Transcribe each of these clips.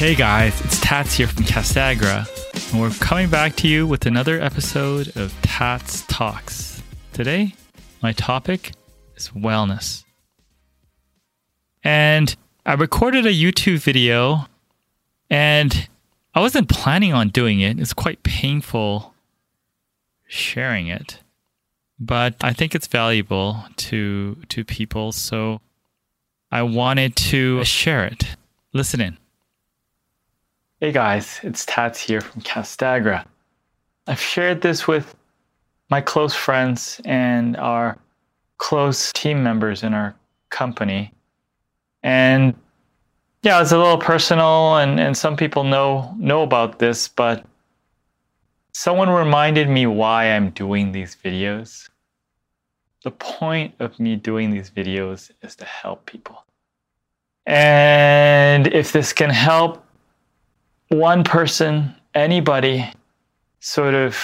Hey guys, it's Tats here from Castagra, and we're coming back to you with another episode of Tats Talks. Today, my topic is wellness. And I recorded a YouTube video, and I wasn't planning on doing it. It's quite painful sharing it, but I think it's valuable to to people, so I wanted to share it. Listen in. Hey guys, it's Tats here from Castagra. I've shared this with my close friends and our close team members in our company. And yeah, it's a little personal and, and some people know know about this, but someone reminded me why I'm doing these videos. The point of me doing these videos is to help people. And if this can help one person, anybody, sort of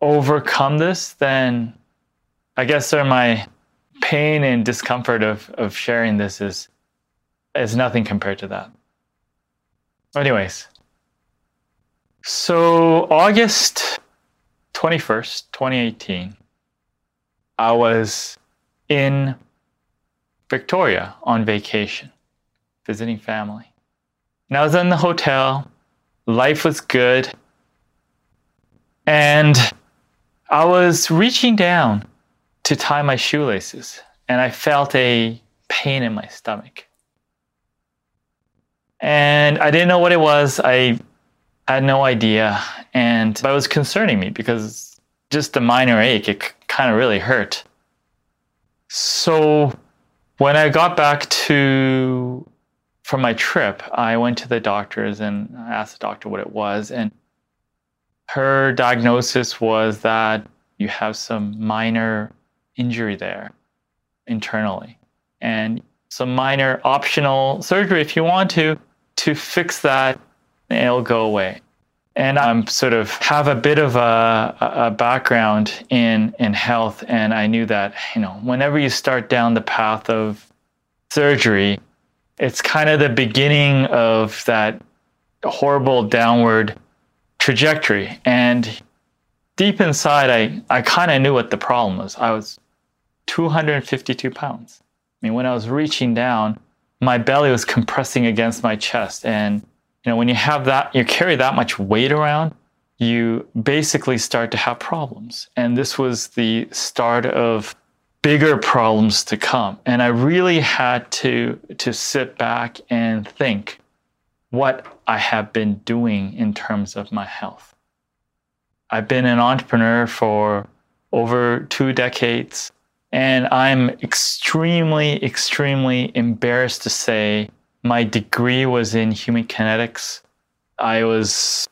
overcome this, then I guess of my pain and discomfort of, of sharing this is is nothing compared to that. Anyways, so August 21st, 2018, I was in Victoria on vacation, visiting family. And I was in the hotel. Life was good. And I was reaching down to tie my shoelaces, and I felt a pain in my stomach. And I didn't know what it was. I had no idea. And it was concerning me because just a minor ache, it kind of really hurt. So when I got back to from my trip, I went to the doctors and asked the doctor what it was. And her diagnosis was that you have some minor injury there internally and some minor optional surgery if you want to to fix that it'll go away and i'm sort of have a bit of a, a background in in health and i knew that you know whenever you start down the path of surgery it's kind of the beginning of that horrible downward trajectory. And deep inside, I, I kind of knew what the problem was. I was 252 pounds. I mean, when I was reaching down, my belly was compressing against my chest. And, you know, when you have that, you carry that much weight around, you basically start to have problems. And this was the start of bigger problems to come. And I really had to, to sit back and think what I have been doing in terms of my health. I've been an entrepreneur for over two decades, and I'm extremely, extremely embarrassed to say my degree was in human kinetics. I was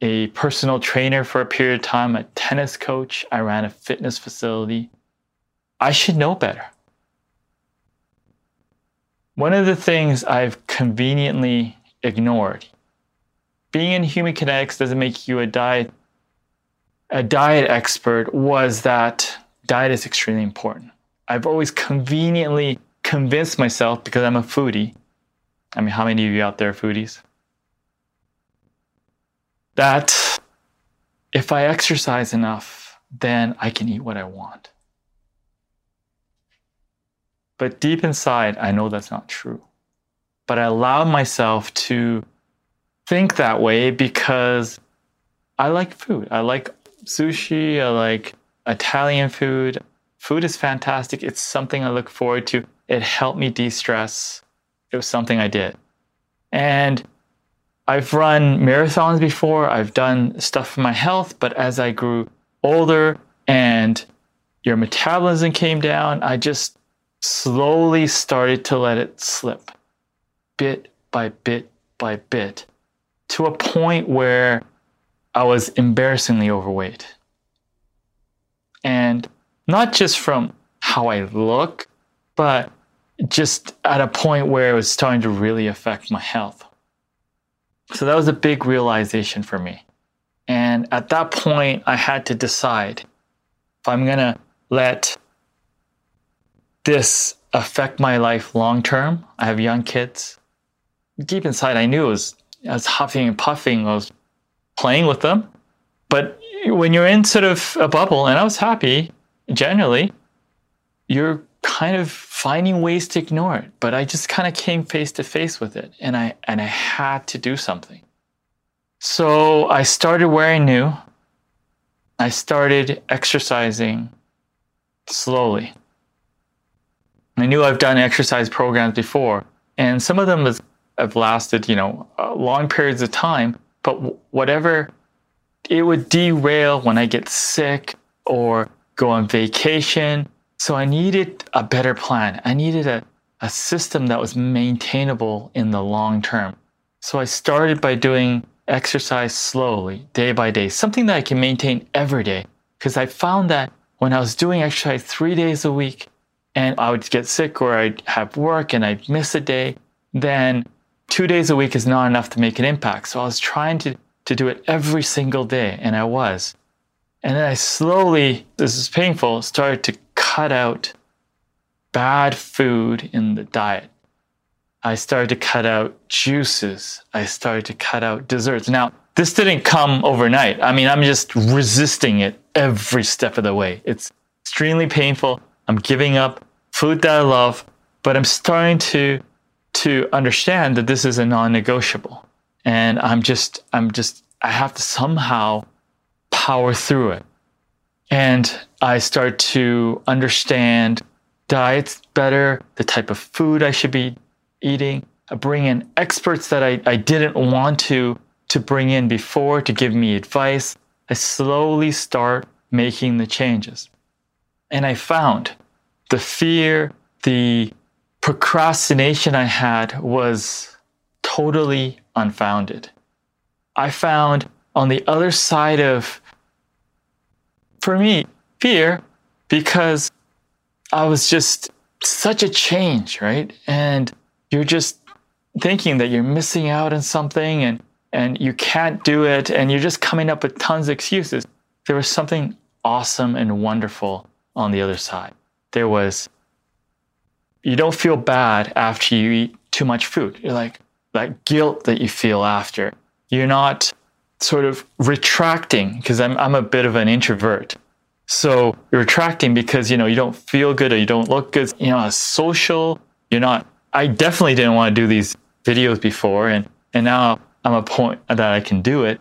a personal trainer for a period of time, a tennis coach. I ran a fitness facility. I should know better. One of the things I've conveniently ignored being in human kinetics doesn't make you a diet a diet expert was that diet is extremely important. I've always conveniently convinced myself because I'm a foodie. I mean, how many of you out there are foodies? That if I exercise enough, then I can eat what I want. But deep inside, I know that's not true. But I allow myself to think that way because I like food. I like sushi. I like Italian food. Food is fantastic. It's something I look forward to. It helped me de stress. It was something I did. And I've run marathons before, I've done stuff for my health, but as I grew older and your metabolism came down, I just slowly started to let it slip bit by bit by bit to a point where I was embarrassingly overweight. And not just from how I look, but just at a point where it was starting to really affect my health. So that was a big realization for me. And at that point, I had to decide if I'm going to let this affect my life long term? I have young kids. deep inside, I knew it was, I was huffing and puffing. I was playing with them. But when you're in sort of a bubble, and I was happy generally, you're kind of finding ways to ignore it. But I just kind of came face to face with it and I and I had to do something. So I started wearing new. I started exercising slowly. I knew I've done exercise programs before, and some of them have lasted, you know, uh, long periods of time. But whatever, it would derail when I get sick or go on vacation. So I needed a better plan. I needed a, a system that was maintainable in the long term. So I started by doing exercise slowly, day by day, something that I can maintain every day. Because I found that when I was doing exercise three days a week and I would get sick or I'd have work and I'd miss a day, then two days a week is not enough to make an impact. So I was trying to, to do it every single day, and I was. And then I slowly, this is painful, started to cut out bad food in the diet. I started to cut out juices. I started to cut out desserts. Now, this didn't come overnight. I mean, I'm just resisting it every step of the way. It's extremely painful. I'm giving up food that I love, but I'm starting to to understand that this is a non-negotiable. And I'm just I'm just I have to somehow power through it. And I start to understand diets better, the type of food I should be eating. I bring in experts that I, I didn't want to to bring in before to give me advice. I slowly start making the changes. And I found the fear, the procrastination I had was totally unfounded. I found on the other side of, for me, fear, because I was just such a change, right? And you're just thinking that you're missing out on something and and you can't do it and you're just coming up with tons of excuses. There was something awesome and wonderful on the other side. There was you don't feel bad after you eat too much food. You're like that guilt that you feel after. You're not sort of retracting because I'm I'm a bit of an introvert. So you're retracting because you know you don't feel good or you don't look good. You know, social. You're not I definitely didn't want to do these videos before, and and now I'm a point that I can do it.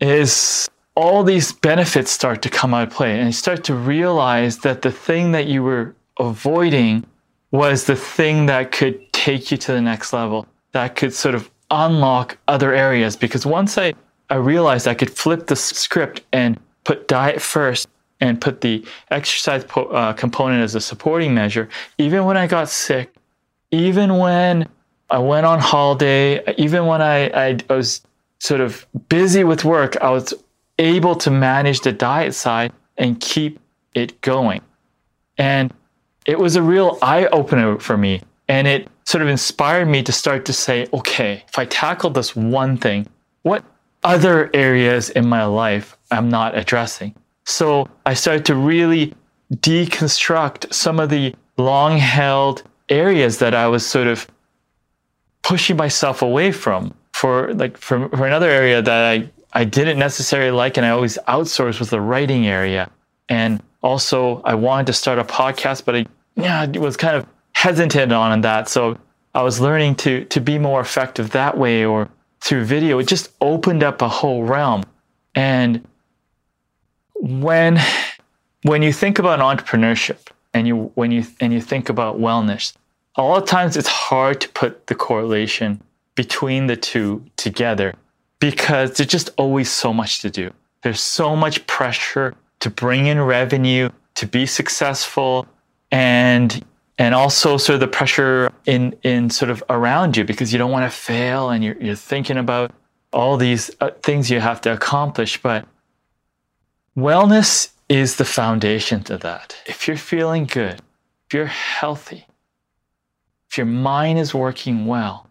Is all these benefits start to come out of play, and you start to realize that the thing that you were avoiding was the thing that could take you to the next level, that could sort of unlock other areas. Because once I, I realized I could flip the script and put diet first and put the exercise po- uh, component as a supporting measure, even when I got sick, even when I went on holiday, even when I, I was sort of busy with work, I was able to manage the diet side and keep it going. And it was a real eye opener for me. And it sort of inspired me to start to say, okay, if I tackle this one thing, what other areas in my life I'm not addressing? So I started to really deconstruct some of the long held areas that I was sort of pushing myself away from for like for, for another area that I, I didn't necessarily like and I always outsourced was the writing area. And also I wanted to start a podcast, but I yeah, was kind of hesitant on that. So I was learning to to be more effective that way or through video. It just opened up a whole realm. And when when you think about entrepreneurship and you when you and you think about wellness, a lot of times it's hard to put the correlation between the two together because there's just always so much to do. There's so much pressure to bring in revenue, to be successful, and and also sort of the pressure in in sort of around you because you don't want to fail and you're you're thinking about all these uh, things you have to accomplish, but Wellness is the foundation to that. If you're feeling good, if you're healthy, if your mind is working well,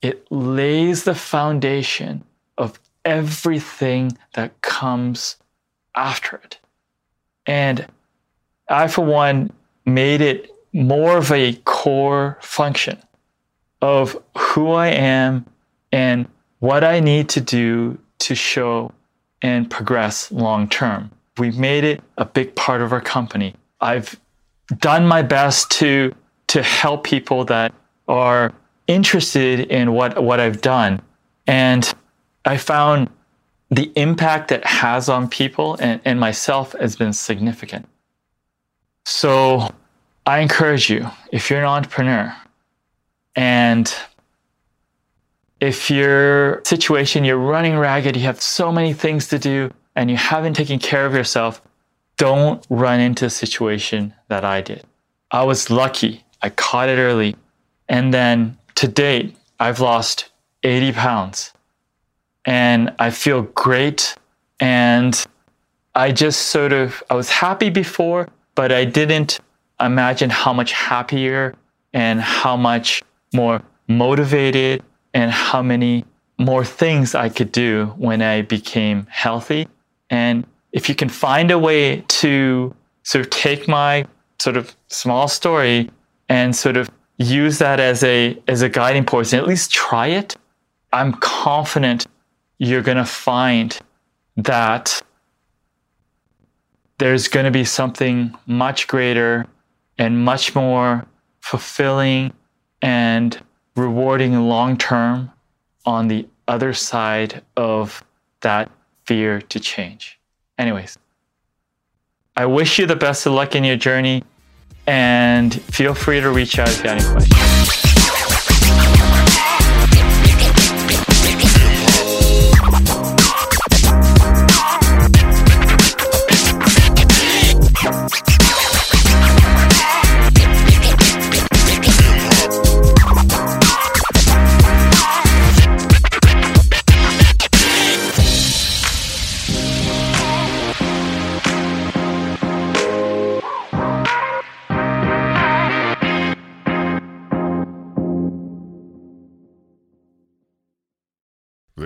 it lays the foundation of everything that comes after it. And I, for one, made it more of a core function of who I am and what I need to do to show and progress long term. We've made it a big part of our company. I've done my best to to help people that are interested in what what I've done. And I found the impact that has on people and, and myself has been significant. So I encourage you, if you're an entrepreneur and if your situation, you're running ragged, you have so many things to do, and you haven't taken care of yourself, don't run into a situation that I did. I was lucky. I caught it early. And then to date, I've lost 80 pounds and I feel great. And I just sort of, I was happy before, but I didn't imagine how much happier and how much more motivated and how many more things I could do when I became healthy. And if you can find a way to sort of take my sort of small story and sort of use that as a as a guiding post and at least try it, I'm confident you're going to find that there's going to be something much greater and much more fulfilling and rewarding long term on the other side of that fear to change. Anyways, I wish you the best of luck in your journey and feel free to reach out if you have any questions.